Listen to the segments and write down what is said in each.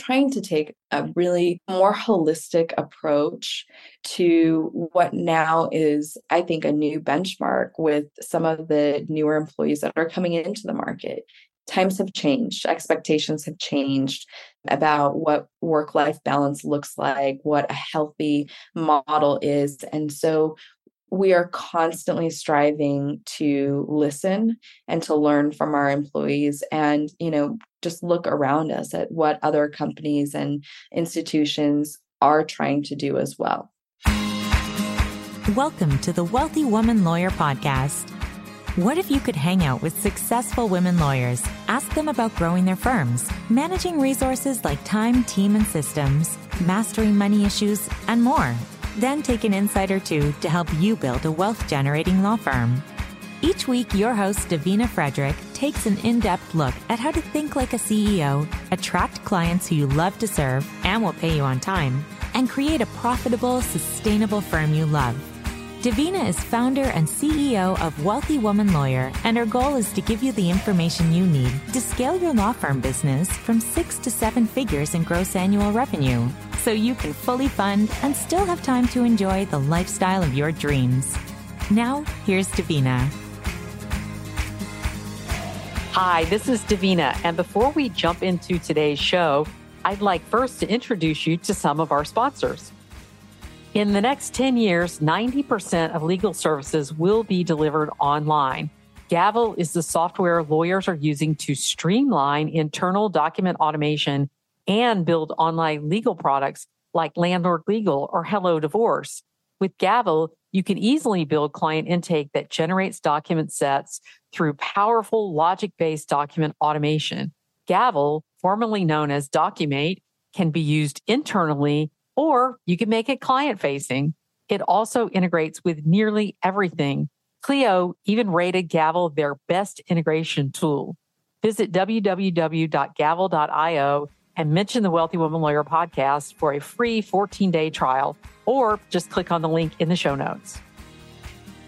trying to take a really more holistic approach to what now is, I think, a new benchmark with some of the newer employees that are coming into the market. Times have changed, expectations have changed about what work life balance looks like, what a healthy model is. And so we are constantly striving to listen and to learn from our employees and you know just look around us at what other companies and institutions are trying to do as well. Welcome to the wealthy woman lawyer podcast. What if you could hang out with successful women lawyers? Ask them about growing their firms managing resources like time team and systems mastering money issues and more then take an insider two to help you build a wealth generating law firm. Each week, your host, Davina Frederick, takes an in depth look at how to think like a CEO, attract clients who you love to serve and will pay you on time, and create a profitable, sustainable firm you love. Davina is founder and CEO of Wealthy Woman Lawyer, and her goal is to give you the information you need to scale your law firm business from six to seven figures in gross annual revenue so you can fully fund and still have time to enjoy the lifestyle of your dreams. Now, here's Davina. Hi, this is Davina. And before we jump into today's show, I'd like first to introduce you to some of our sponsors. In the next 10 years, 90% of legal services will be delivered online. Gavel is the software lawyers are using to streamline internal document automation and build online legal products like Landlord Legal or Hello Divorce. With Gavel, you can easily build client intake that generates document sets through powerful logic based document automation. Gavel, formerly known as Documate, can be used internally or you can make it client facing. It also integrates with nearly everything. Clio even rated Gavel their best integration tool. Visit www.gavel.io and mention the Wealthy Woman Lawyer podcast for a free 14 day trial, or just click on the link in the show notes.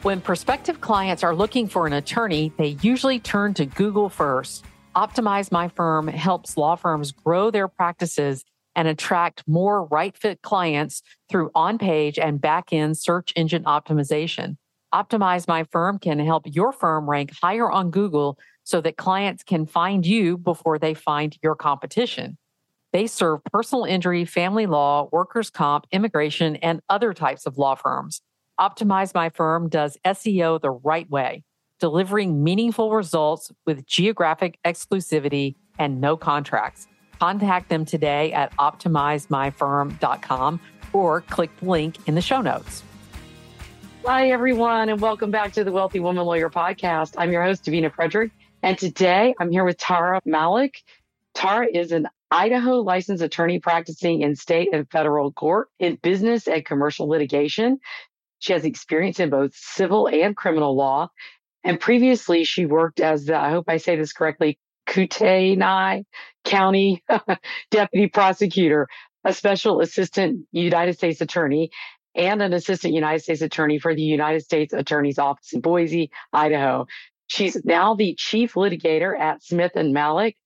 When prospective clients are looking for an attorney, they usually turn to Google first. Optimize My Firm helps law firms grow their practices and attract more right fit clients through on page and back end search engine optimization. Optimize My Firm can help your firm rank higher on Google so that clients can find you before they find your competition. They serve personal injury, family law, workers' comp, immigration, and other types of law firms. Optimize My Firm does SEO the right way, delivering meaningful results with geographic exclusivity and no contracts. Contact them today at optimizemyfirm.com or click the link in the show notes. Hi, everyone, and welcome back to the Wealthy Woman Lawyer podcast. I'm your host, Davina Frederick, and today I'm here with Tara Malek. Tara is an Idaho licensed attorney practicing in state and federal court in business and commercial litigation. She has experience in both civil and criminal law. And previously, she worked as the, I hope I say this correctly, Kootenai County Deputy Prosecutor, a special assistant United States attorney, and an assistant United States attorney for the United States Attorney's Office in Boise, Idaho. She's now the chief litigator at Smith and Malek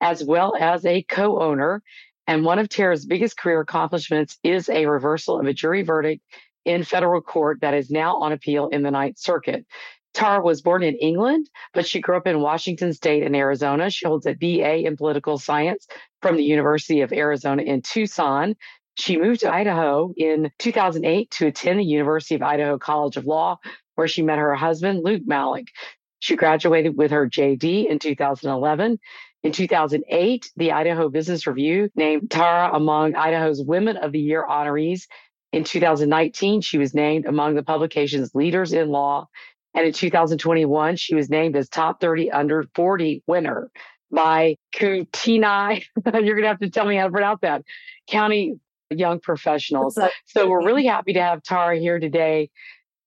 as well as a co owner. And one of Tara's biggest career accomplishments is a reversal of a jury verdict in federal court that is now on appeal in the Ninth Circuit. Tara was born in England, but she grew up in Washington State and Arizona. She holds a BA in political science from the University of Arizona in Tucson. She moved to Idaho in 2008 to attend the University of Idaho College of Law, where she met her husband, Luke Malek. She graduated with her JD in 2011 in 2008, the Idaho Business Review named Tara among Idaho's Women of the Year honorees. In 2019, she was named among the publication's leaders in law. And in 2021, she was named as top 30 under 40 winner by Kootenai. You're going to have to tell me how to pronounce that. County Young Professionals. So we're really happy to have Tara here today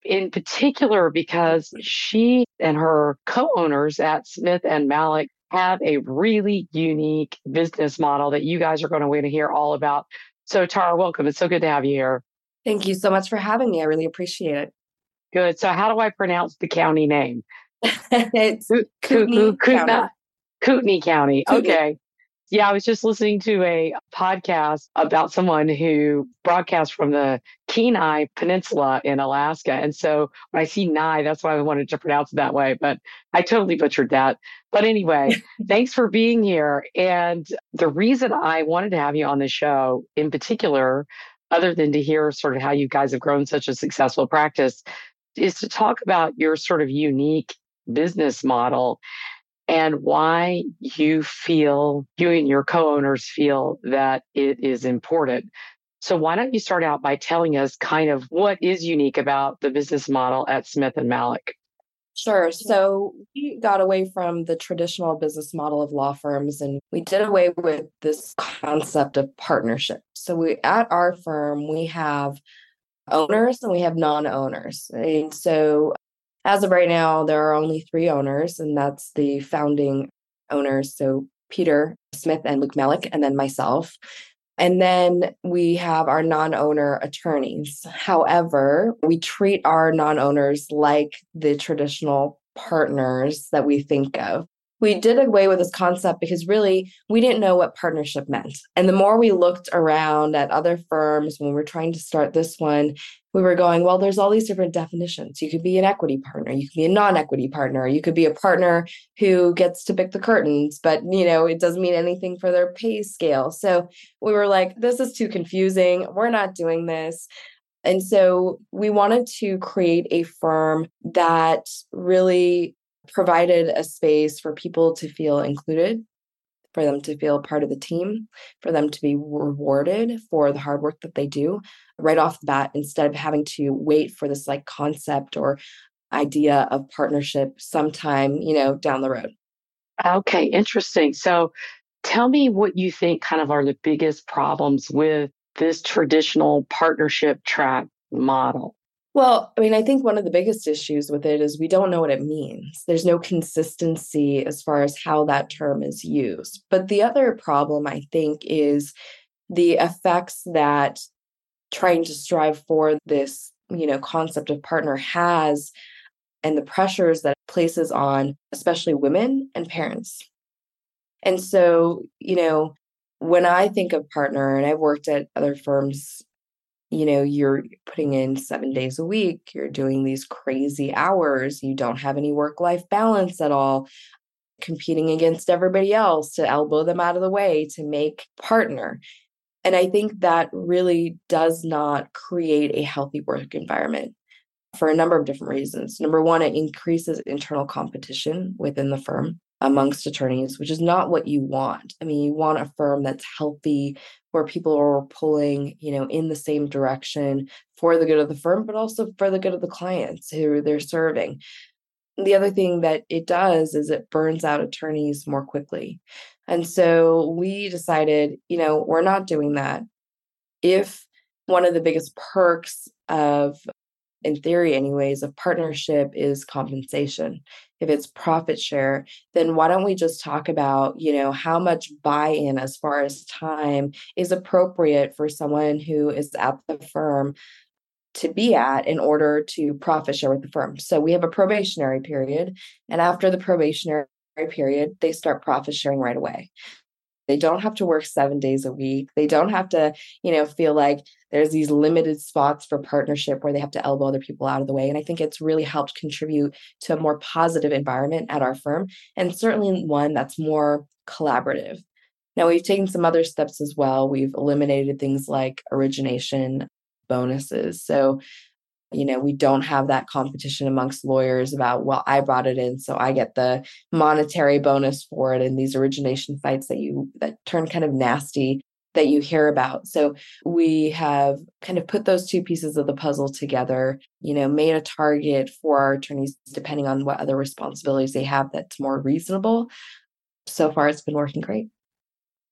in particular because she and her co-owners at Smith and Malek have a really unique business model that you guys are going to want to hear all about. So, Tara, welcome. It's so good to have you here. Thank you so much for having me. I really appreciate it. Good. So, how do I pronounce the county name? it's Kootenai County. Kootenai County. Okay. Yeah, I was just listening to a podcast about someone who broadcasts from the Kenai Peninsula in Alaska. And so when I see Nye, that's why I wanted to pronounce it that way, but I totally butchered that. But anyway, thanks for being here. And the reason I wanted to have you on the show in particular, other than to hear sort of how you guys have grown such a successful practice, is to talk about your sort of unique business model and why you feel, you and your co owners feel that it is important. So, why don't you start out by telling us kind of what is unique about the business model at Smith and Malek? Sure. Mm-hmm. So we got away from the traditional business model of law firms and we did away with this concept of partnership. So we at our firm we have owners and we have non-owners. And so as of right now, there are only three owners, and that's the founding owners. So Peter Smith and Luke Malek, and then myself. And then we have our non owner attorneys. However, we treat our non owners like the traditional partners that we think of we did away with this concept because really we didn't know what partnership meant. And the more we looked around at other firms when we were trying to start this one, we were going, well, there's all these different definitions. You could be an equity partner, you could be a non-equity partner, you could be a partner who gets to pick the curtains, but you know, it doesn't mean anything for their pay scale. So we were like, this is too confusing. We're not doing this. And so we wanted to create a firm that really provided a space for people to feel included, for them to feel part of the team, for them to be rewarded for the hard work that they do right off the bat instead of having to wait for this like concept or idea of partnership sometime, you know, down the road. Okay, interesting. So tell me what you think kind of are the biggest problems with this traditional partnership track model. Well, I mean, I think one of the biggest issues with it is we don't know what it means. There's no consistency as far as how that term is used. But the other problem, I think, is the effects that trying to strive for this, you know, concept of partner has and the pressures that it places on especially women and parents. And so, you know, when I think of partner, and I've worked at other firms you know you're putting in 7 days a week you're doing these crazy hours you don't have any work life balance at all competing against everybody else to elbow them out of the way to make partner. And i think that really does not create a healthy work environment for a number of different reasons. Number one it increases internal competition within the firm amongst attorneys, which is not what you want. I mean, you want a firm that's healthy, where people are pulling, you know, in the same direction for the good of the firm, but also for the good of the clients who they're serving. The other thing that it does is it burns out attorneys more quickly. And so we decided, you know, we're not doing that. If one of the biggest perks of in theory anyways of partnership is compensation if it's profit share then why don't we just talk about you know how much buy-in as far as time is appropriate for someone who is at the firm to be at in order to profit share with the firm. So we have a probationary period and after the probationary period they start profit sharing right away they don't have to work seven days a week. They don't have to, you know, feel like there's these limited spots for partnership where they have to elbow other people out of the way. And I think it's really helped contribute to a more positive environment at our firm and certainly one that's more collaborative. Now, we've taken some other steps as well. We've eliminated things like origination bonuses. So you know we don't have that competition amongst lawyers about well i brought it in so i get the monetary bonus for it and these origination fights that you that turn kind of nasty that you hear about. So we have kind of put those two pieces of the puzzle together you know made a target for our attorneys depending on what other responsibilities they have that's more reasonable. So far it's been working great.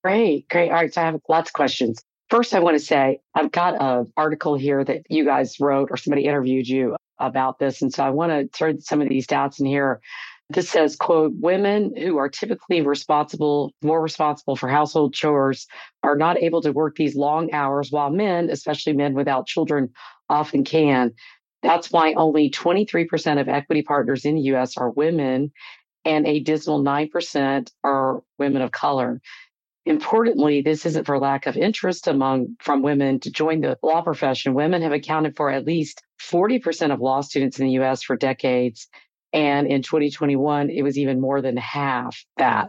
Great great. All right so i have lots of questions First, I want to say I've got an article here that you guys wrote or somebody interviewed you about this. And so I want to throw some of these stats in here. This says, quote, women who are typically responsible, more responsible for household chores are not able to work these long hours while men, especially men without children, often can. That's why only 23% of equity partners in the US are women and a dismal 9% are women of color. Importantly, this isn't for lack of interest among from women to join the law profession. Women have accounted for at least 40% of law students in the US for decades. And in 2021, it was even more than half that.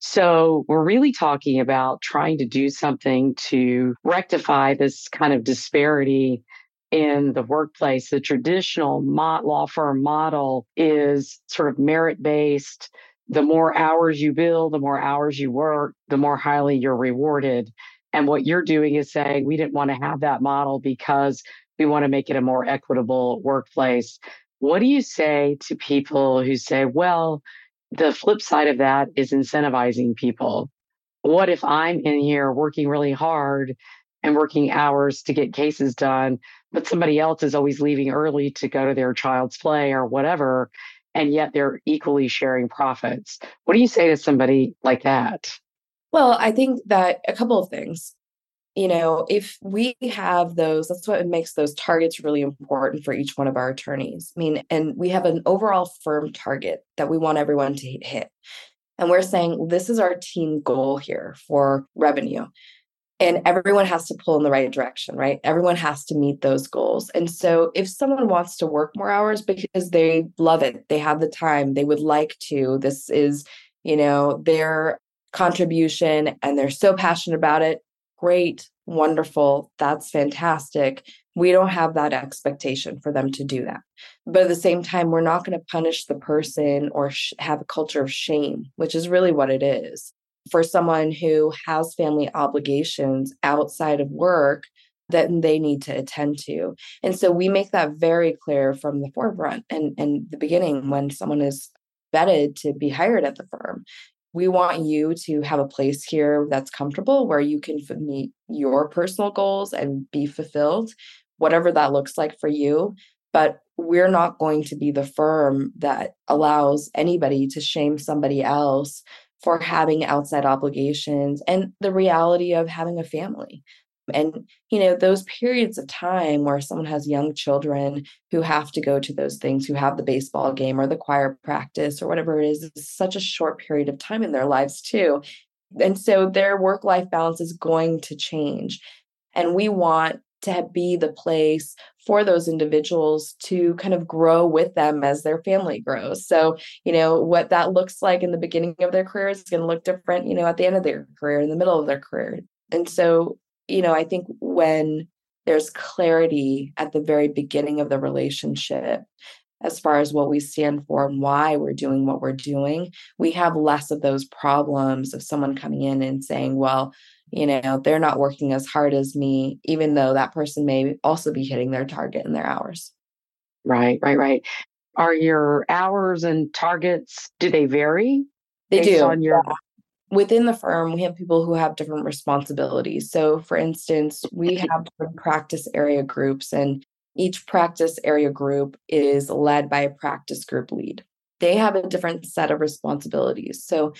So we're really talking about trying to do something to rectify this kind of disparity in the workplace. The traditional law firm model is sort of merit based. The more hours you bill, the more hours you work, the more highly you're rewarded. And what you're doing is saying we didn't want to have that model because we want to make it a more equitable workplace. What do you say to people who say, well, the flip side of that is incentivizing people? What if I'm in here working really hard and working hours to get cases done, but somebody else is always leaving early to go to their child's play or whatever, and yet they're equally sharing profits. What do you say to somebody like that? Well, I think that a couple of things. You know, if we have those, that's what makes those targets really important for each one of our attorneys. I mean, and we have an overall firm target that we want everyone to hit. And we're saying this is our team goal here for revenue and everyone has to pull in the right direction right? Everyone has to meet those goals. And so if someone wants to work more hours because they love it they have the time they would like to this is you know their contribution and they're so passionate about it great wonderful that's fantastic. We don't have that expectation for them to do that. But at the same time we're not going to punish the person or sh- have a culture of shame which is really what it is for someone who has family obligations outside of work that they need to attend to. And so we make that very clear from the forefront and, and the beginning when someone is vetted to be hired at the firm. We want you to have a place here that's comfortable where you can meet your personal goals and be fulfilled, whatever that looks like for you. But we're not going to be the firm that allows anybody to shame somebody else for having outside obligations and the reality of having a family. And, you know, those periods of time where someone has young children who have to go to those things, who have the baseball game or the choir practice or whatever it is, is such a short period of time in their lives, too. And so their work life balance is going to change. And we want to be the place for those individuals to kind of grow with them as their family grows. So, you know, what that looks like in the beginning of their career is going to look different, you know, at the end of their career, in the middle of their career. And so, you know, I think when there's clarity at the very beginning of the relationship, as far as what we stand for and why we're doing what we're doing, we have less of those problems of someone coming in and saying, well, you know they're not working as hard as me even though that person may also be hitting their target in their hours. Right right right. Are your hours and targets do they vary they do. on your yeah. within the firm we have people who have different responsibilities. So for instance we have practice area groups and each practice area group is led by a practice group lead. They have a different set of responsibilities. So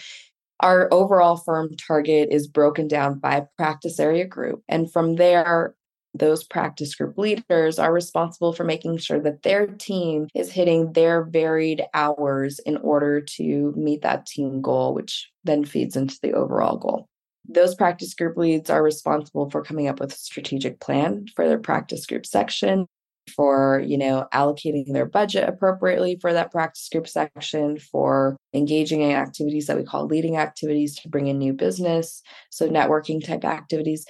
our overall firm target is broken down by practice area group. And from there, those practice group leaders are responsible for making sure that their team is hitting their varied hours in order to meet that team goal, which then feeds into the overall goal. Those practice group leads are responsible for coming up with a strategic plan for their practice group section for you know allocating their budget appropriately for that practice group section for engaging in activities that we call leading activities to bring in new business so networking type activities.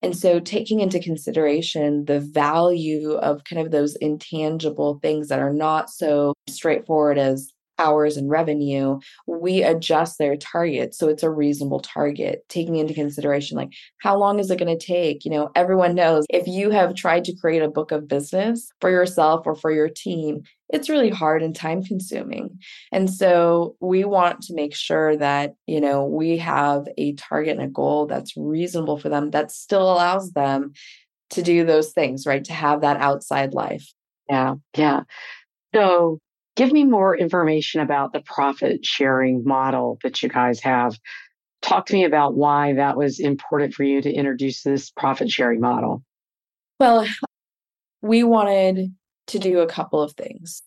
And so taking into consideration the value of kind of those intangible things that are not so straightforward as hours and revenue, we adjust their target so it's a reasonable target, taking into consideration like how long is it going to take? You know, everyone knows if you have tried to create a book of business for yourself or for your team, it's really hard and time consuming. And so we want to make sure that, you know, we have a target and a goal that's reasonable for them that still allows them to do those things, right? To have that outside life. Yeah. Yeah. So give me more information about the profit sharing model that you guys have. Talk to me about why that was important for you to introduce this profit sharing model. Well, we wanted to do a couple of things.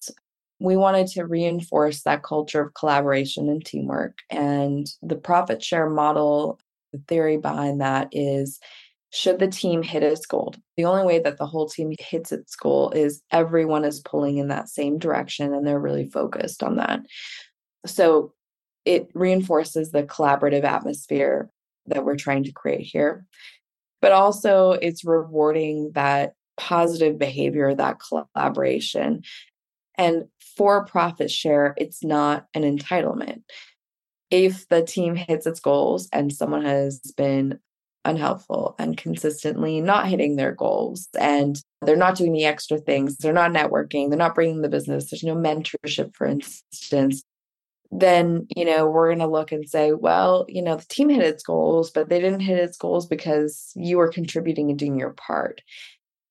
We wanted to reinforce that culture of collaboration and teamwork. And the profit share model The theory behind that is should the team hit its goal? The only way that the whole team hits its goal is everyone is pulling in that same direction and they're really focused on that. So it reinforces the collaborative atmosphere that we're trying to create here. But also, it's rewarding that positive behavior, that collaboration. And for profit share, it's not an entitlement. If the team hits its goals and someone has been unhelpful and consistently not hitting their goals and they're not doing the extra things, they're not networking, they're not bringing the business, there's no mentorship, for instance, then you know we're going to look and say well you know the team hit its goals but they didn't hit its goals because you were contributing and doing your part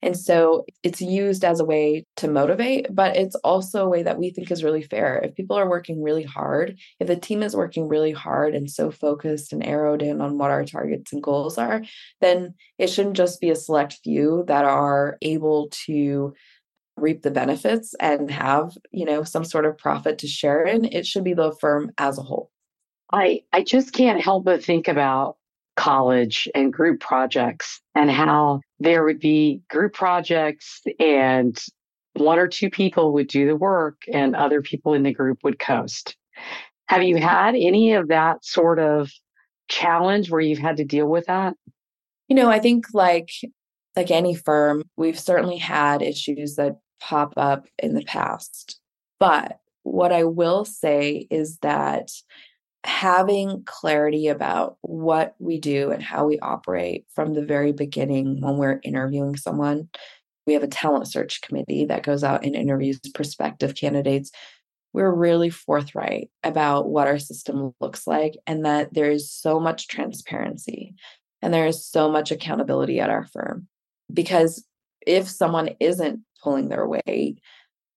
and so it's used as a way to motivate but it's also a way that we think is really fair. If people are working really hard if the team is working really hard and so focused and arrowed in on what our targets and goals are then it shouldn't just be a select few that are able to reap the benefits and have you know some sort of profit to share in. It should be the firm as a whole. I i just can't help but think about college and group projects and how there would be group projects and one or two people would do the work and other people in the group would coast have you had any of that sort of challenge where you've had to deal with that you know i think like like any firm, we've certainly had issues that pop up in the past. But what I will say is that having clarity about what we do and how we operate from the very beginning when we're interviewing someone, we have a talent search committee that goes out and interviews prospective candidates. We're really forthright about what our system looks like and that there is so much transparency and there is so much accountability at our firm. Because if someone isn't pulling their weight,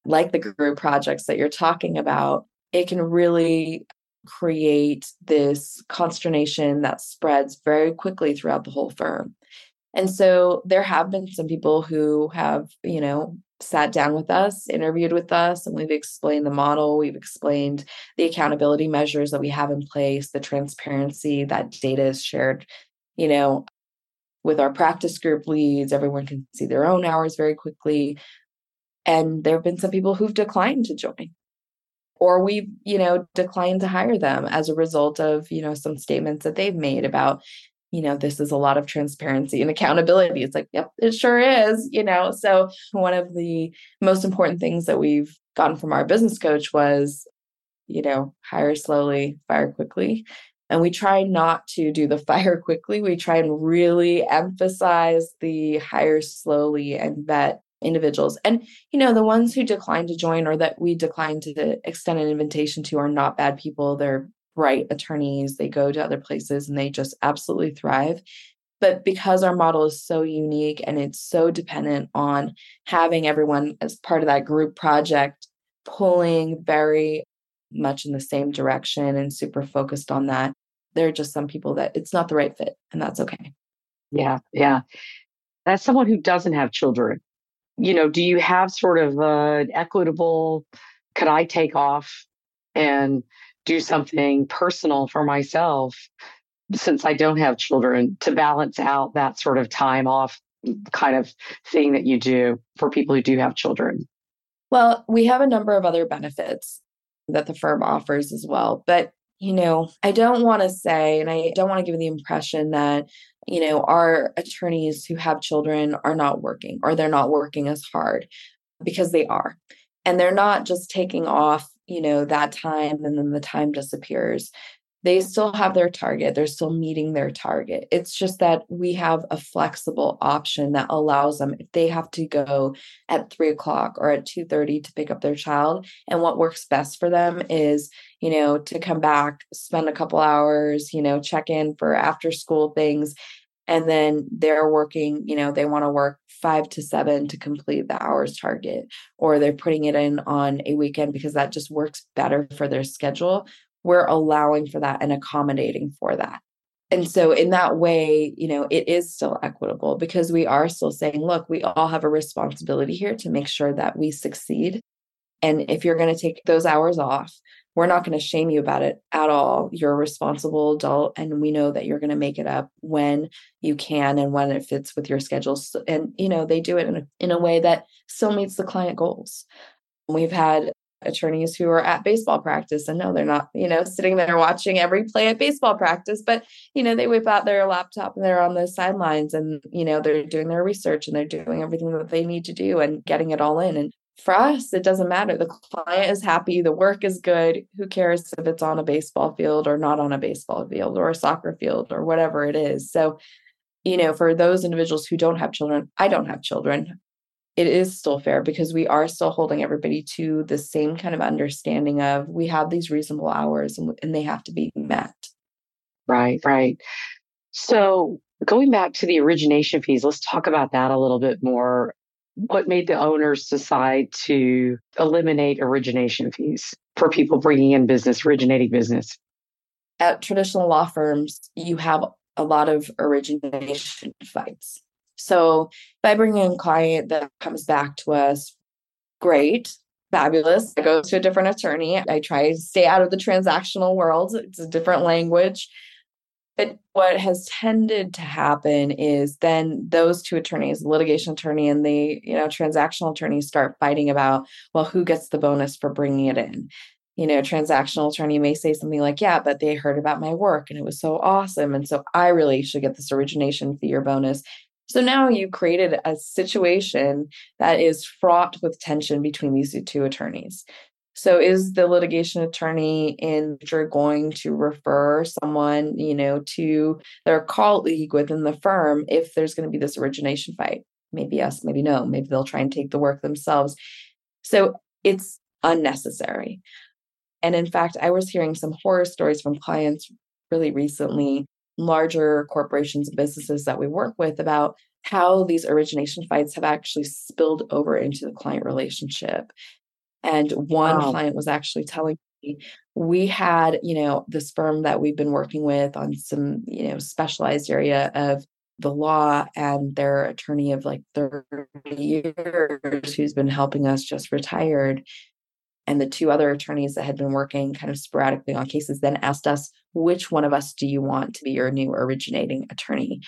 like the group projects that you're talking about, it can really create this consternation that spreads very quickly throughout the whole firm. And so there have been some people who have, you know, sat down with us, interviewed with us, and we've explained the model, we've explained the accountability measures that we have in place, the transparency that data is shared, you know, with our practice group leads. Everyone can see their own hours very quickly. And there have been some people who've declined to join or we've you know declined to hire them as a result of you know some statements that they've made about you know this is a lot of transparency and accountability. It's like yep it sure is you know? So one of the most important things that we've gotten from our business coach was you know hire slowly fire quickly. And we try not to do the fire quickly. We try and really emphasize the hire slowly and vet individuals. And, you know, the ones who decline to join or that we decline to extend an invitation to are not bad people. They're bright attorneys. They go to other places and they just absolutely thrive. But because our model is so unique and it's so dependent on having everyone as part of that group project pulling very much in the same direction and super focused on that, there are just some people that it's not the right fit, and that's okay. Yeah, yeah. As someone who doesn't have children, you know, do you have sort of uh, an equitable, could I take off and do something personal for myself since I don't have children to balance out that sort of time off kind of thing that you do for people who do have children? Well, we have a number of other benefits that the firm offers as well. But, you know, I don't want to say, and I don't want to give the impression that you know, our attorneys who have children are not working or they're not working as hard because they are. And they're not just taking off, you know, that time and then the time disappears. They still have their target. They're still meeting their target. It's just that we have a flexible option that allows them if they have to go at three o'clock or at two thirty to pick up their child, and what works best for them is you know, to come back, spend a couple hours, you know, check in for after school things. And then they're working, you know, they want to work five to seven to complete the hours target, or they're putting it in on a weekend because that just works better for their schedule. We're allowing for that and accommodating for that. And so, in that way, you know, it is still equitable because we are still saying, look, we all have a responsibility here to make sure that we succeed. And if you're going to take those hours off, we're not going to shame you about it at all. You're a responsible adult, and we know that you're going to make it up when you can and when it fits with your schedules. And you know they do it in a, in a way that still meets the client goals. We've had attorneys who are at baseball practice and no they're not you know sitting there watching every play at baseball practice but you know they whip out their laptop and they're on the sidelines and you know they're doing their research and they're doing everything that they need to do and getting it all in and for us, it doesn't matter. The client is happy, the work is good. Who cares if it's on a baseball field or not on a baseball field or a soccer field or whatever it is? So, you know, for those individuals who don't have children, I don't have children. It is still fair because we are still holding everybody to the same kind of understanding of we have these reasonable hours and, and they have to be met. Right, right. So, going back to the origination fees, let's talk about that a little bit more what made the owners decide to eliminate origination fees for people bringing in business, originating business? At traditional law firms, you have a lot of origination fights. So if I bring in a client that comes back to us, great, fabulous. I go to a different attorney. I try to stay out of the transactional world. It's a different language. But what has tended to happen is then those two attorneys, the litigation attorney and the you know transactional attorney, start fighting about well, who gets the bonus for bringing it in. You know, transactional attorney may say something like, "Yeah, but they heard about my work and it was so awesome, and so I really should get this origination fee or bonus." So now you created a situation that is fraught with tension between these two attorneys. So is the litigation attorney in future going to refer someone, you know, to their colleague within the firm if there's going to be this origination fight? Maybe yes, maybe no. Maybe they'll try and take the work themselves. So it's unnecessary. And in fact, I was hearing some horror stories from clients really recently, larger corporations and businesses that we work with about how these origination fights have actually spilled over into the client relationship and one wow. client was actually telling me we had, you know, this firm that we've been working with on some, you know, specialized area of the law and their attorney of like 30 years who's been helping us just retired and the two other attorneys that had been working kind of sporadically on cases then asked us which one of us do you want to be your new originating attorney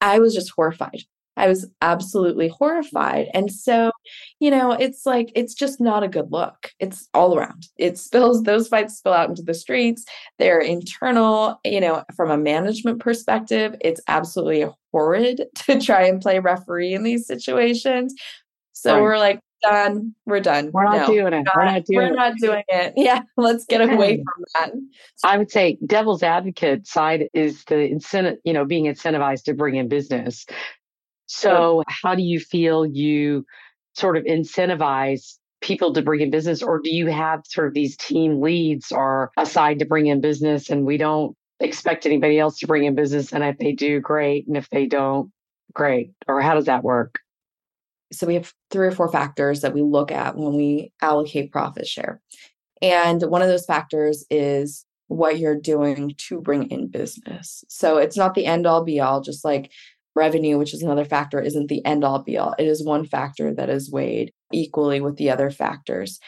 i was just horrified I was absolutely horrified. And so, you know, it's like, it's just not a good look. It's all around. It spills, those fights spill out into the streets. They're internal, you know, from a management perspective, it's absolutely horrid to try and play referee in these situations. So right. we're like, done. We're done. We're not no, doing it. Not, we're not doing we're it. not doing it. Yeah. Let's get away from that. I would say devil's advocate side is the incentive, you know, being incentivized to bring in business. So, how do you feel you sort of incentivize people to bring in business, or do you have sort of these team leads or assigned to bring in business and we don't expect anybody else to bring in business? And if they do, great. And if they don't, great. Or how does that work? So, we have three or four factors that we look at when we allocate profit share. And one of those factors is what you're doing to bring in business. So it's not the end all be all, just like revenue, which is another factor, isn't the end all be all. It is one factor that is weighed equally with the other factors.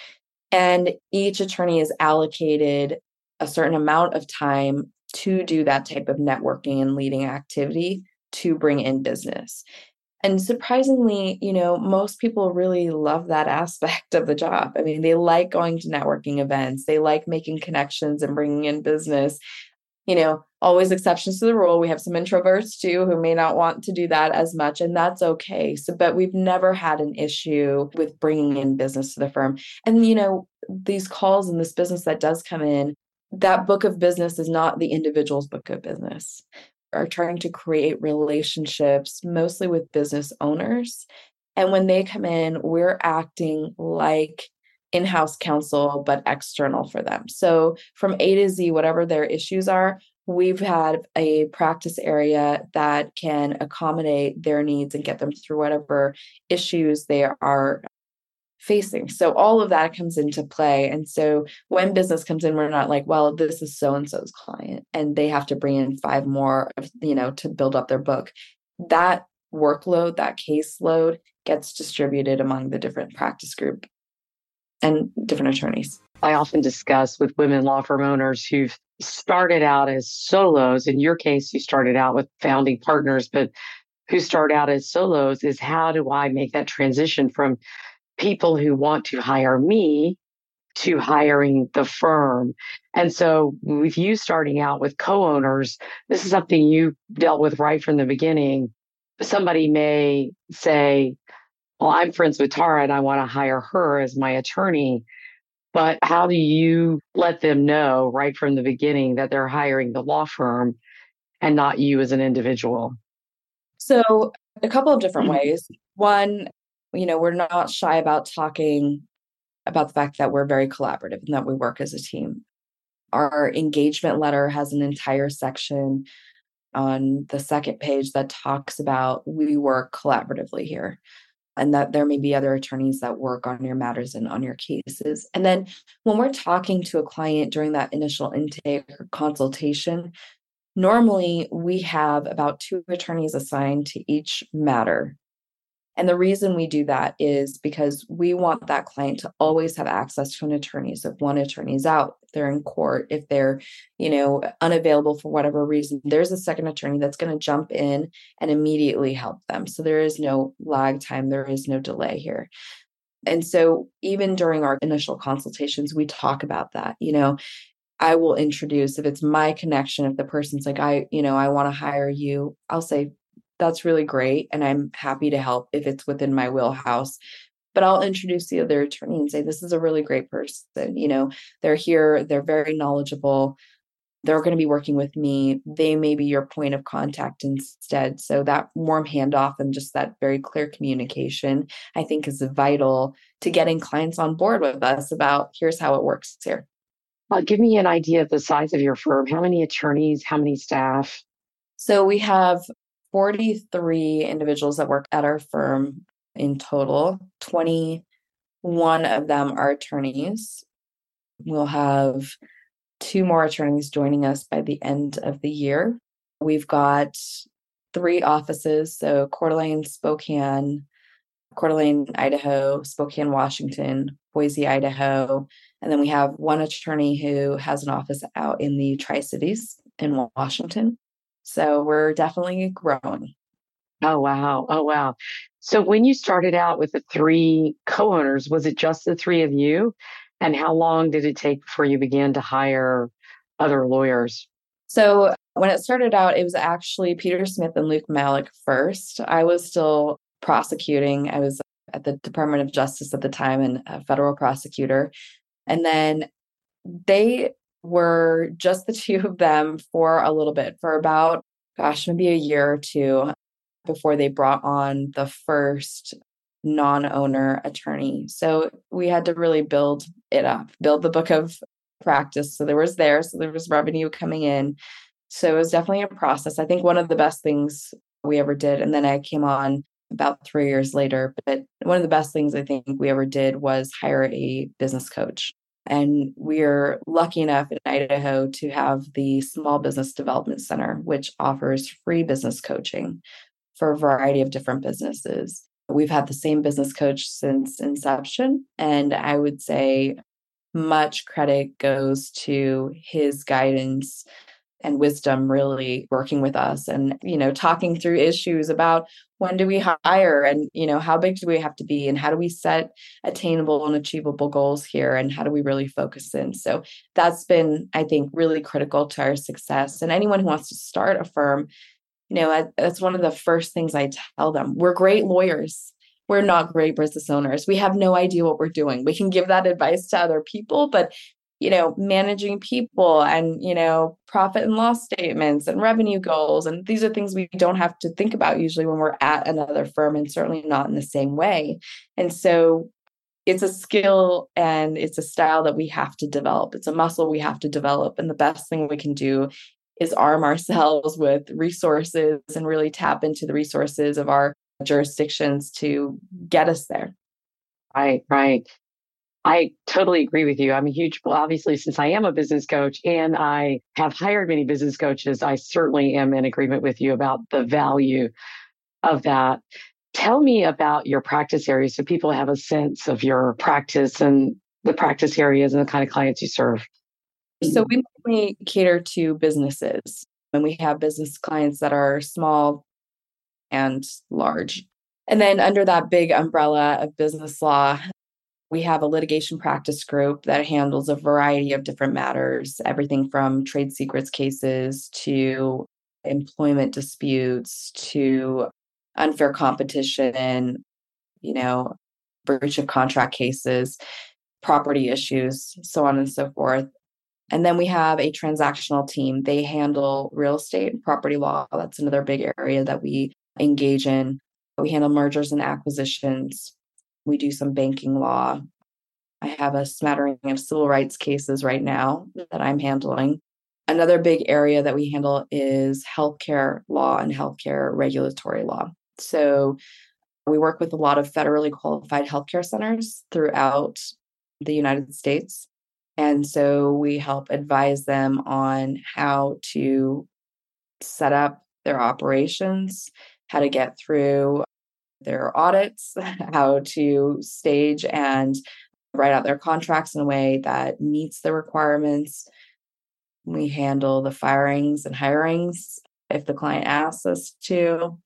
And each attorney is allocated a certain amount of time to do that type of networking and leading activity to bring in business. And surprisingly, you know, most people really love that aspect of the job. I mean, they like going to networking events, they like making connections and bringing in business you know, always exceptions to the rule. We have some introverts too who may not want to do that as much, and that's okay. So, but we've never had an issue with bringing in business to the firm. And, you know, these calls and this business that does come in, that book of business is not the individual's book of business. Are trying to create relationships mostly with business owners. And when they come in, we're acting like in house counsel, but external for them. So from A to Z, whatever their issues are, we've had a practice area that can accommodate their needs and get them through whatever issues they are facing. So all of that comes into play. And so when business comes in, we're not like, well, this is so and so's client and they have to bring in five more, you know, to build up their book. That workload, that caseload gets distributed among the different practice group and different attorneys. I often discuss with women law firm owners who've started out as solos. In your case, you started out with founding partners, but who start out as solos is how do I make that transition from people who want to hire me to hiring the firm. And so with you starting out with co-owners, this is something you dealt with right from the beginning. Somebody may say, well, I'm friends with Tara and I want to hire her as my attorney. But how do you let them know right from the beginning that they're hiring the law firm and not you as an individual? So, a couple of different mm-hmm. ways. One, you know, we're not shy about talking about the fact that we're very collaborative and that we work as a team. Our engagement letter has an entire section on the second page that talks about we work collaboratively here and that there may be other attorneys that work on your matters and on your cases. And then when we're talking to a client during that initial intake or consultation, normally we have about two attorneys assigned to each matter and the reason we do that is because we want that client to always have access to an attorney. So if one attorney's out, they're in court, if they're, you know, unavailable for whatever reason, there's a second attorney that's going to jump in and immediately help them. So there is no lag time, there is no delay here. And so even during our initial consultations, we talk about that. You know, I will introduce if it's my connection, if the person's like, I, you know, I want to hire you, I'll say, that's really great. And I'm happy to help if it's within my wheelhouse. But I'll introduce the other attorney and say, this is a really great person. You know, they're here, they're very knowledgeable. They're going to be working with me. They may be your point of contact instead. So that warm handoff and just that very clear communication, I think, is vital to getting clients on board with us about here's how it works here. Uh, give me an idea of the size of your firm. How many attorneys? How many staff? So we have 43 individuals that work at our firm in total. 21 of them are attorneys. We'll have two more attorneys joining us by the end of the year. We've got three offices so Coeur d'Alene, Spokane, Coeur d'Alene, Idaho, Spokane, Washington, Boise, Idaho. And then we have one attorney who has an office out in the Tri Cities in Washington. So we're definitely growing. Oh, wow. Oh, wow. So when you started out with the three co owners, was it just the three of you? And how long did it take before you began to hire other lawyers? So when it started out, it was actually Peter Smith and Luke Malek first. I was still prosecuting. I was at the Department of Justice at the time and a federal prosecutor. And then they were just the two of them for a little bit, for about, gosh, maybe a year or two before they brought on the first non owner attorney. So we had to really build it up, build the book of practice. So there was there, so there was revenue coming in. So it was definitely a process. I think one of the best things we ever did, and then I came on about three years later, but one of the best things I think we ever did was hire a business coach. And we're lucky enough in Idaho to have the Small Business Development Center, which offers free business coaching for a variety of different businesses. We've had the same business coach since inception. And I would say much credit goes to his guidance and wisdom really working with us and you know talking through issues about when do we hire and you know how big do we have to be and how do we set attainable and achievable goals here and how do we really focus in so that's been i think really critical to our success and anyone who wants to start a firm you know that's one of the first things i tell them we're great lawyers we're not great business owners. We have no idea what we're doing. We can give that advice to other people, but you know, managing people and, you know, profit and loss statements and revenue goals. And these are things we don't have to think about usually when we're at another firm and certainly not in the same way. And so it's a skill and it's a style that we have to develop. It's a muscle we have to develop. And the best thing we can do is arm ourselves with resources and really tap into the resources of our jurisdictions to get us there. Right, right. I totally agree with you. I'm a huge, well, obviously, since I am a business coach and I have hired many business coaches, I certainly am in agreement with you about the value of that. Tell me about your practice area so people have a sense of your practice and the practice areas and the kind of clients you serve? So we mainly cater to businesses and we have business clients that are small and large. And then under that big umbrella of business law, we have a litigation practice group that handles a variety of different matters, everything from trade secrets cases to employment disputes to unfair competition, you know, breach of contract cases, property issues, so on and so forth. And then we have a transactional team. They handle real estate and property law. That's another big area that we engage in. We handle mergers and acquisitions. We do some banking law. I have a smattering of civil rights cases right now that I'm handling. Another big area that we handle is healthcare law and healthcare regulatory law. So we work with a lot of federally qualified healthcare centers throughout the United States. And so we help advise them on how to set up their operations, how to get through their audits, how to stage and write out their contracts in a way that meets the requirements. We handle the firings and hirings if the client asks us to.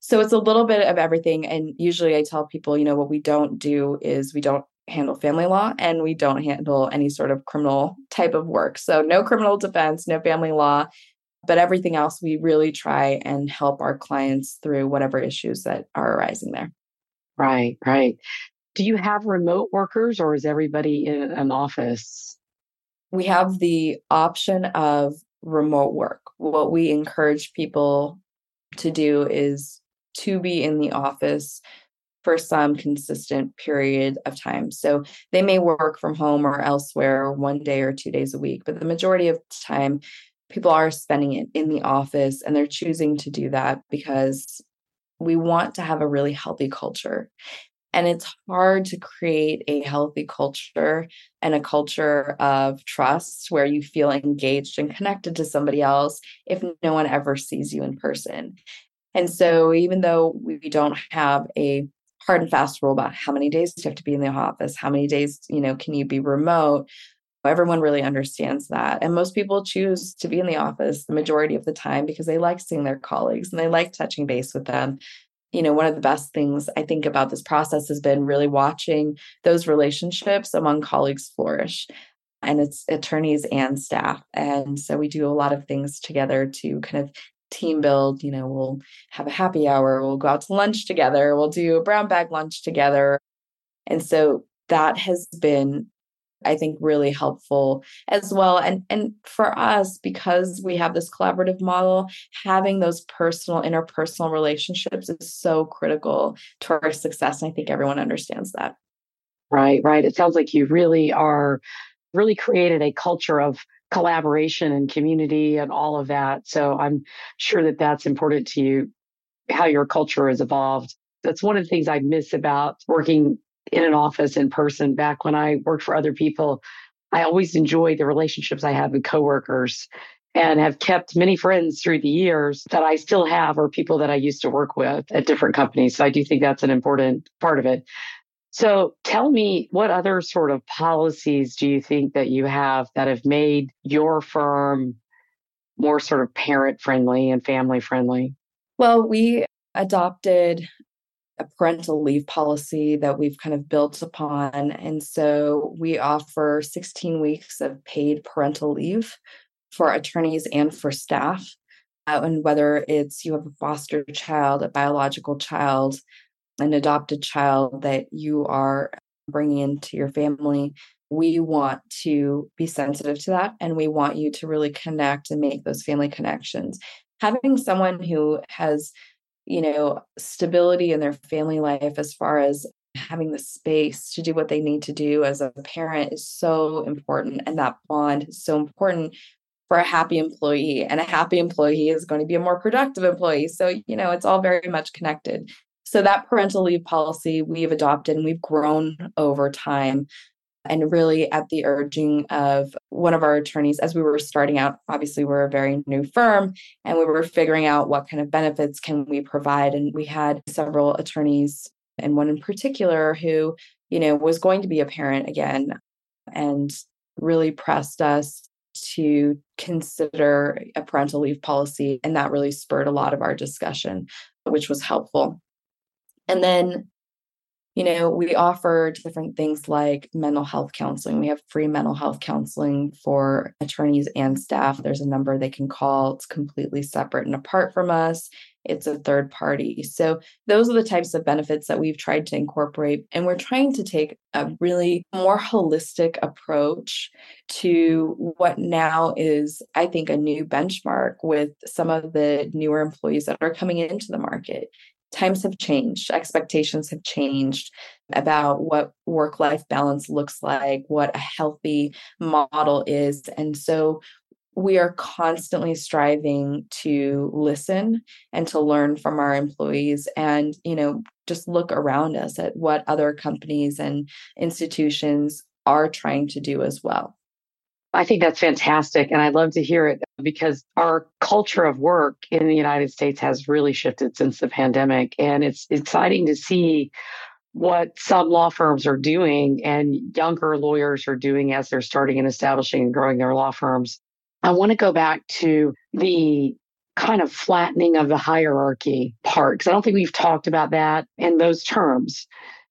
So it's a little bit of everything. And usually I tell people, you know, what we don't do is we don't handle family law and we don't handle any sort of criminal type of work. So no criminal defense, no family law, but everything else we really try and help our clients through whatever issues that are arising there. Right, right. Do you have remote workers or is everybody in an office? We have the option of remote work. What we encourage people to do is to be in the office for some consistent period of time. So they may work from home or elsewhere one day or two days a week, but the majority of the time, people are spending it in the office and they're choosing to do that because we want to have a really healthy culture. And it's hard to create a healthy culture and a culture of trust where you feel engaged and connected to somebody else if no one ever sees you in person. And so, even though we don't have a hard and fast rule about how many days you have to be in the office, how many days, you know, can you be remote, everyone really understands that. And most people choose to be in the office the majority of the time because they like seeing their colleagues and they like touching base with them. You know, one of the best things I think about this process has been really watching those relationships among colleagues flourish and it's attorneys and staff. And so we do a lot of things together to kind of team build. You know, we'll have a happy hour, we'll go out to lunch together, we'll do a brown bag lunch together. And so that has been I think really helpful as well. And and for us, because we have this collaborative model, having those personal, interpersonal relationships is so critical to our success. And I think everyone understands that. Right, right. It sounds like you really are really created a culture of collaboration and community and all of that. So I'm sure that that's important to you, how your culture has evolved. That's one of the things I miss about working in an office in person. Back when I worked for other people, I always enjoyed the relationships I had with coworkers and have kept many friends through the years that I still have or people that I used to work with at different companies. So I do think that's an important part of it. So tell me what other sort of policies do you think that you have that have made your firm more sort of parent friendly and family friendly? Well, we adopted a parental leave policy that we've kind of built upon. And so we offer 16 weeks of paid parental leave for attorneys and for staff. Uh, and whether it's you have a foster child, a biological child, an adopted child that you are bringing into your family, we want to be sensitive to that and we want you to really connect and make those family connections. Having someone who has you know, stability in their family life as far as having the space to do what they need to do as a parent is so important. And that bond is so important for a happy employee. And a happy employee is going to be a more productive employee. So, you know, it's all very much connected. So, that parental leave policy we've adopted and we've grown over time and really at the urging of one of our attorneys as we were starting out obviously we're a very new firm and we were figuring out what kind of benefits can we provide and we had several attorneys and one in particular who you know was going to be a parent again and really pressed us to consider a parental leave policy. And that really spurred a lot of our discussion, which was helpful. And then you know, we offer different things like mental health counseling. We have free mental health counseling for attorneys and staff. There's a number they can call. It's completely separate and apart from us. It's a third party. So, those are the types of benefits that we've tried to incorporate. And we're trying to take a really more holistic approach to what now is, I think, a new benchmark with some of the newer employees that are coming into the market times have changed, expectations have changed about what work life balance looks like, what a healthy model is. And so we are constantly striving to listen and to learn from our employees and you know just look around us at what other companies and institutions are trying to do as well I think that's fantastic. And I love to hear it uh, because our culture of work in the United States has really shifted since the pandemic. And it's exciting to see what some law firms are doing and younger lawyers are doing as they're starting and establishing and growing their law firms. I want to go back to the kind of flattening of the hierarchy part, because I don't think we've talked about that in those terms.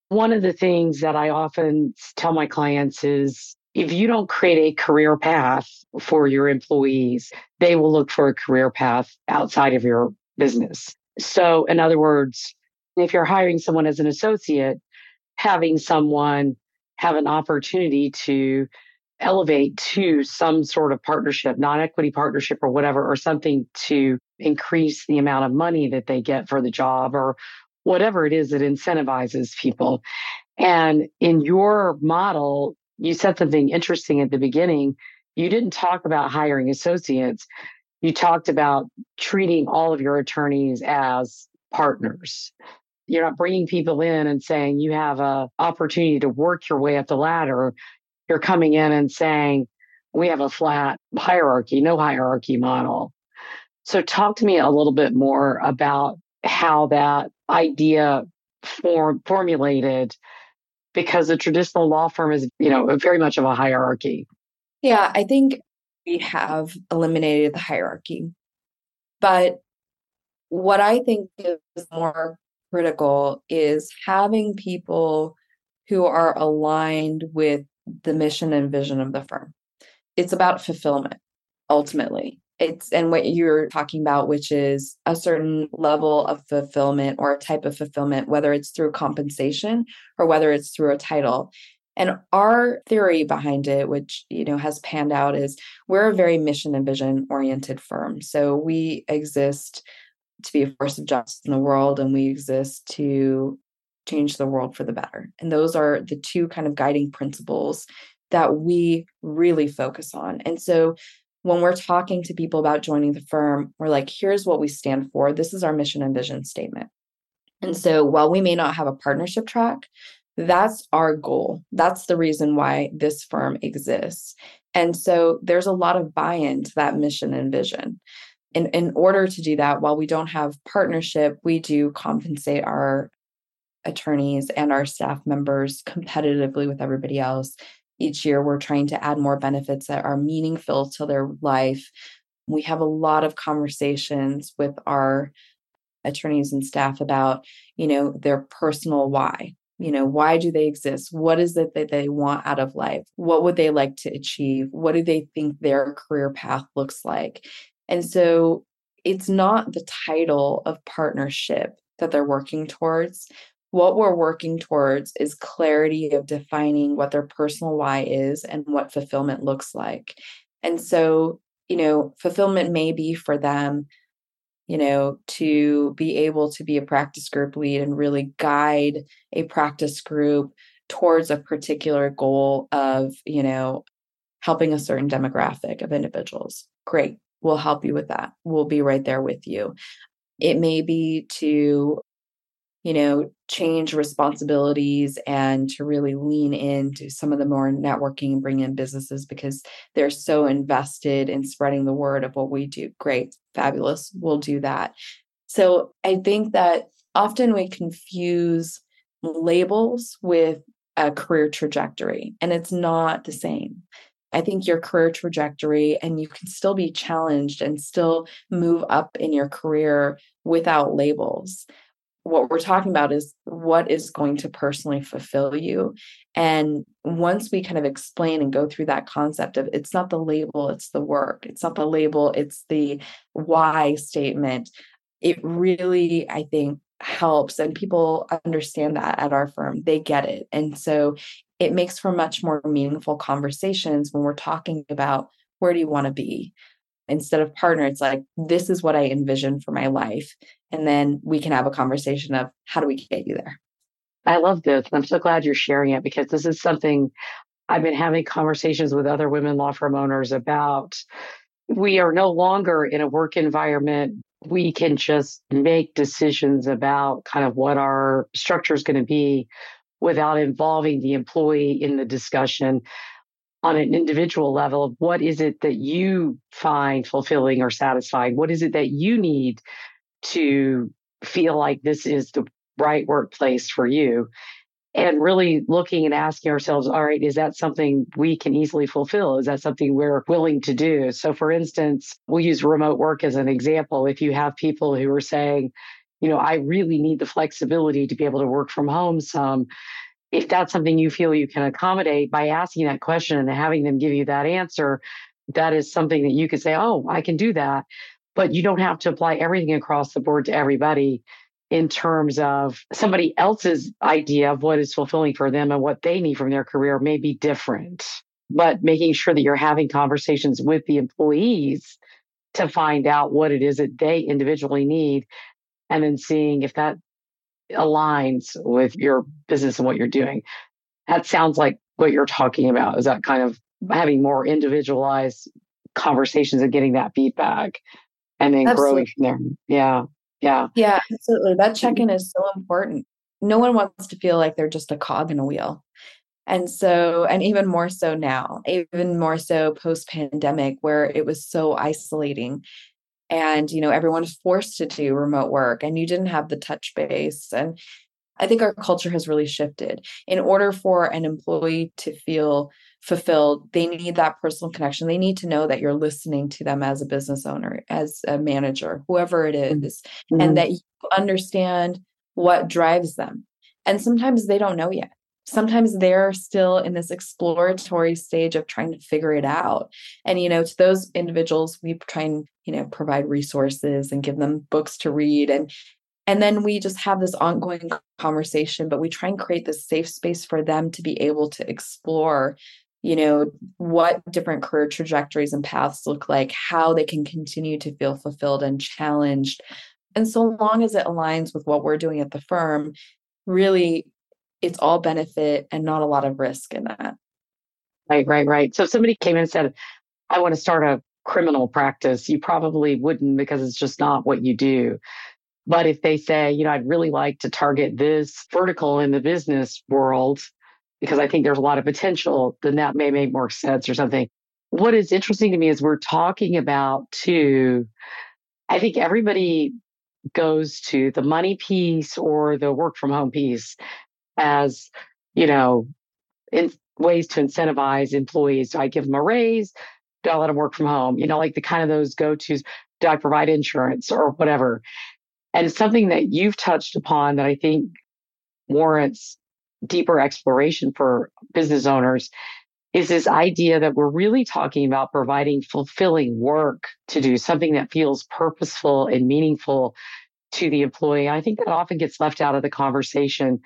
One of the things that I often tell my clients is if you don't create a career path for your employees, they will look for a career path outside of your business. So, in other words, if you're hiring someone as an associate, having someone have an opportunity to elevate to some sort of partnership, non equity partnership or whatever, or something to increase the amount of money that they get for the job or whatever it is that incentivizes people. And in your model, you said something interesting at the beginning. You didn't talk about hiring associates. You talked about treating all of your attorneys as partners. You're not bringing people in and saying you have a opportunity to work your way up the ladder. You're coming in and saying we have a flat hierarchy, no hierarchy model. So talk to me a little bit more about how that idea form, formulated because the traditional law firm is, you know, very much of a hierarchy. Yeah, I think we have eliminated the hierarchy. But what I think is more critical is having people who are aligned with the mission and vision of the firm. It's about fulfillment ultimately it's and what you're talking about which is a certain level of fulfillment or a type of fulfillment whether it's through compensation or whether it's through a title. And our theory behind it which you know has panned out is we're a very mission and vision oriented firm. So we exist to be a force of justice in the world and we exist to change the world for the better. And those are the two kind of guiding principles that we really focus on. And so when we're talking to people about joining the firm, we're like, here's what we stand for. This is our mission and vision statement. And so while we may not have a partnership track, that's our goal. That's the reason why this firm exists. And so there's a lot of buy in to that mission and vision. In, in order to do that, while we don't have partnership, we do compensate our attorneys and our staff members competitively with everybody else each year we're trying to add more benefits that are meaningful to their life. We have a lot of conversations with our attorneys and staff about you know their personal why. You know why do they exist? What is it that they want out of life? What would they like to achieve? What do they think their career path looks like? And so it's not the title of partnership that they're working towards what we're working towards is clarity of defining what their personal why is and what fulfillment looks like. And so, you know, fulfillment may be for them, you know, to be able to be a practice group lead and really guide a practice group towards a particular goal of, you know, helping a certain demographic of individuals. Great. We'll help you with that. We'll be right there with you. It may be to you know, change responsibilities and to really lean into some of the more networking and bring in businesses because they're so invested in spreading the word of what we do. Great, fabulous. We'll do that. So I think that often we confuse labels with a career trajectory, and it's not the same. I think your career trajectory and you can still be challenged and still move up in your career without labels. What we're talking about is what is going to personally fulfill you. And once we kind of explain and go through that concept of it's not the label, it's the work, it's not the label, it's the why statement, it really, I think, helps. And people understand that at our firm. They get it. And so it makes for much more meaningful conversations when we're talking about where do you want to be instead of partner it's like this is what i envision for my life and then we can have a conversation of how do we get you there? I love this i'm so glad you're sharing it because this is something i've been having conversations with other women law firm owners about. We are no longer in a work environment. We can just make decisions about kind of what our structure is going to be without involving the employee in the discussion on an individual level of what is it that you find fulfilling or satisfying? What is it that you need to feel like this is the right workplace for you? And really looking and asking ourselves, all right, is that something we can easily fulfill? Is that something we're willing to do? So, for instance, we'll use remote work as an example. If you have people who are saying, you know, I really need the flexibility to be able to work from home some. If that's something you feel you can accommodate by asking that question and having them give you that answer, that is something that you could say, oh, I can do that. But you don't have to apply everything across the board to everybody in terms of somebody else's idea of what is fulfilling for them and what they need from their career may be different. But making sure that you're having conversations with the employees to find out what it is that they individually need and then seeing if that aligns with your business and what you're doing. That sounds like what you're talking about. Is that kind of having more individualized conversations and getting that feedback and then absolutely. growing from there? Yeah. Yeah. Yeah, absolutely. That check in is so important. No one wants to feel like they're just a cog in a wheel. And so, and even more so now, even more so post pandemic, where it was so isolating and you know everyone is forced to do remote work and you didn't have the touch base and i think our culture has really shifted in order for an employee to feel fulfilled they need that personal connection they need to know that you're listening to them as a business owner as a manager whoever it mm-hmm. mm-hmm. and that you understand what drives them and sometimes they don't know yet sometimes they're still in this exploratory stage of trying to figure it out. And you know to those individuals we try and you know provide resources and give them books to read. And and then we just have this ongoing conversation but we try and create this safe space for them to be able to explore you know what different career trajectories and paths look like how they can continue to feel fulfilled and challenged. And so long as it aligns with what we're doing at the firm really it's all benefit and not a lot of risk in that. Right, right, right. So if somebody came and said, I want to start a criminal practice, you probably wouldn't because it's just not what you do. But if they say, you know, I'd really like to target this vertical in the business world because I think there's a lot of potential, then that may make more sense or something. What is interesting to me is we're talking about too, I think everybody goes to the money piece or the work from home piece as, you know, in ways to incentivize employees. Do I give them a raise? Do I let them work from home? You know, like the kind of those go tos. Do I provide insurance or whatever? And something that you've touched upon that I think warrants deeper exploration for business owners is this idea that we're really talking about providing fulfilling work to do something that feels purposeful and meaningful to the employee. I think that often gets left out of the conversation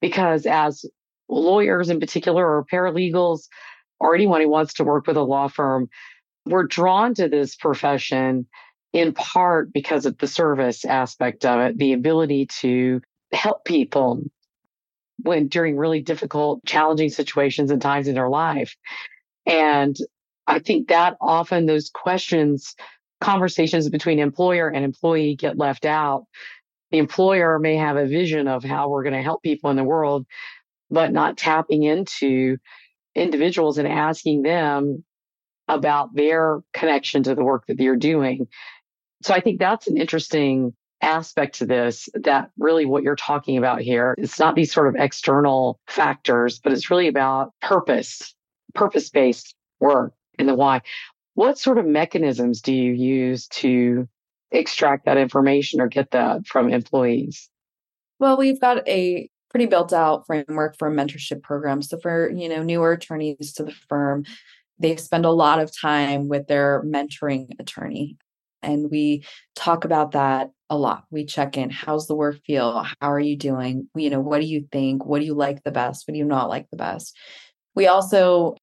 because as lawyers in particular or paralegals or anyone who wants to work with a law firm, we're drawn to this profession in part because of the service aspect of it, the ability to help people when during really difficult, challenging situations and times in their life. And I think that often those questions, conversations between employer and employee get left out the employer may have a vision of how we're going to help people in the world, but not tapping into individuals and asking them about their connection to the work that they're doing. So I think that's an interesting aspect to this that really what you're talking about here it's not these sort of external factors but it's really about purpose purpose based work and the why what sort of mechanisms do you use to extract that information or get that from employees well we've got a pretty built out framework for mentorship program so for you know newer attorneys to the firm they spend a lot of time with their mentoring attorney and we talk about that a lot. We check in. How's the work feel? How are you doing? You know, what do you think? What do you like the best? What do you not like the best? We also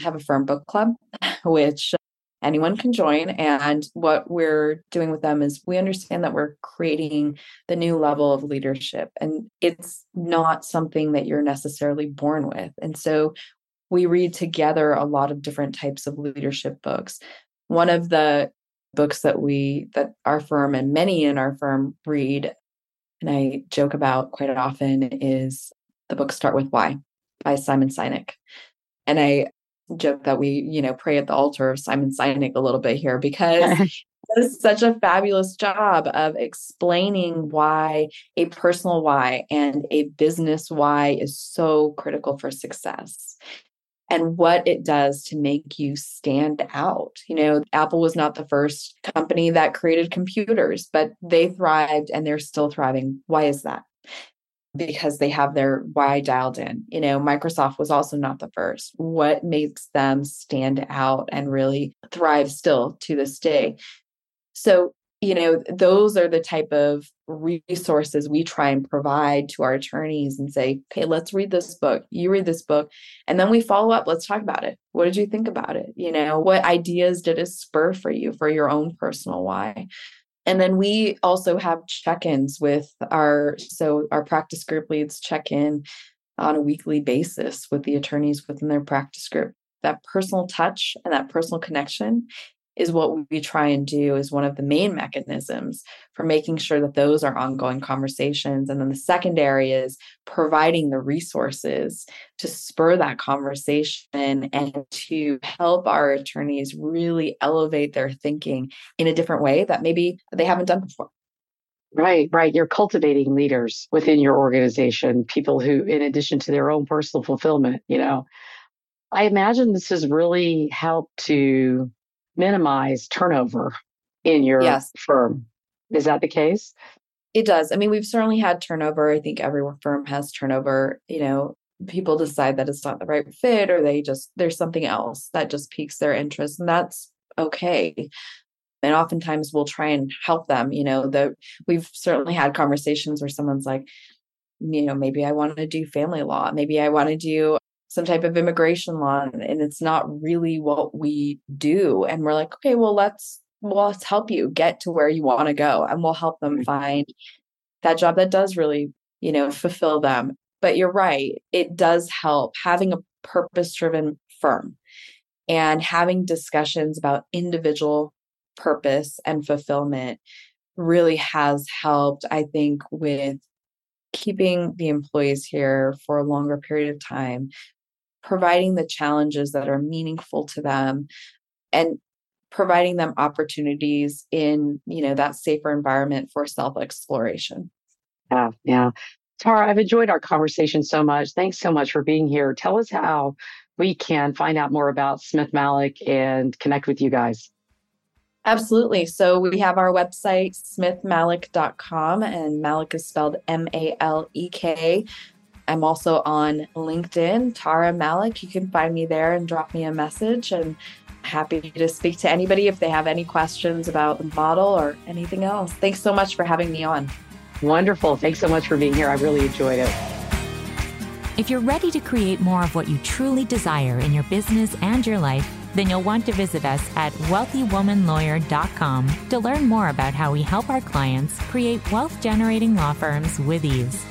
have a firm book club, which anyone can join. And what we're doing with them is we understand that we're creating the new level of leadership, and it's not something that you're necessarily born with. And so we read together a lot of different types of leadership books. One of the books that we that our firm and many in our firm read and I joke about quite often is the book Start with Why by Simon Sinek. And I joke that we, you know, pray at the altar of Simon Sinek a little bit here because does such a fabulous job of explaining why a personal why and a business why is so critical for success and what it does to make you stand out. You know, Apple was not the first company that created computers, but they thrived and they're still thriving. Why is that? Because they have their why dialed in. You know, Microsoft was also not the first. What makes them stand out and really thrive still to this day? So you know those are the type of resources we try and provide to our attorneys and say okay let's read this book you read this book and then we follow up let's talk about it what did you think about it you know what ideas did it spur for you for your own personal why and then we also have check-ins with our so our practice group leads check in on a weekly basis with the attorneys within their practice group. That personal touch and that personal connection is what we try and do is one of the main mechanisms for making sure that those are ongoing conversations. And then the secondary is providing the resources to spur that conversation and to help our attorneys really elevate their thinking in a different way that maybe they haven't done before. Right, right. You're cultivating leaders within your organization, people who, in addition to their own personal fulfillment, you know, I imagine this has really helped to minimize turnover in your yes. firm. Is that the case? It does. I mean, we've certainly had turnover. I think every firm has turnover. You know, people decide that it's not the right fit or they just, there's something else that just piques their interest. And that's okay. And oftentimes we'll try and help them. You know, that we've certainly had conversations where someone's like, you know, maybe I want to do family law. Maybe I want to do some type of immigration law and it's not really what we do. And we're like okay well let's well let's help you get to where you want to go and we'll help them mm-hmm. find that job that does really you know fulfill them. But you're right it does help having a purpose driven firm and having discussions about individual purpose and fulfillment really has helped i think with keeping the employees here for a longer period of time providing the challenges that are meaningful to them and providing them opportunities in you know that safer environment for self exploration yeah yeah tara i've enjoyed our conversation so much thanks so much for being here tell us how we can find out more about smith Malek and connect with you guys Absolutely. So we have our website, smithmalek.com, and Malek is spelled M A L E K. I'm also on LinkedIn, Tara Malek. You can find me there and drop me a message. And happy to speak to anybody if they have any questions about the model or anything else. Thanks so much for having me on. Wonderful. Thanks so much for being here. I really enjoyed it. If you're ready to create more of what you truly desire in your business and your life, then you'll want to visit us at wealthywomanlawyer.com to learn more about how we help our clients create wealth generating law firms with ease.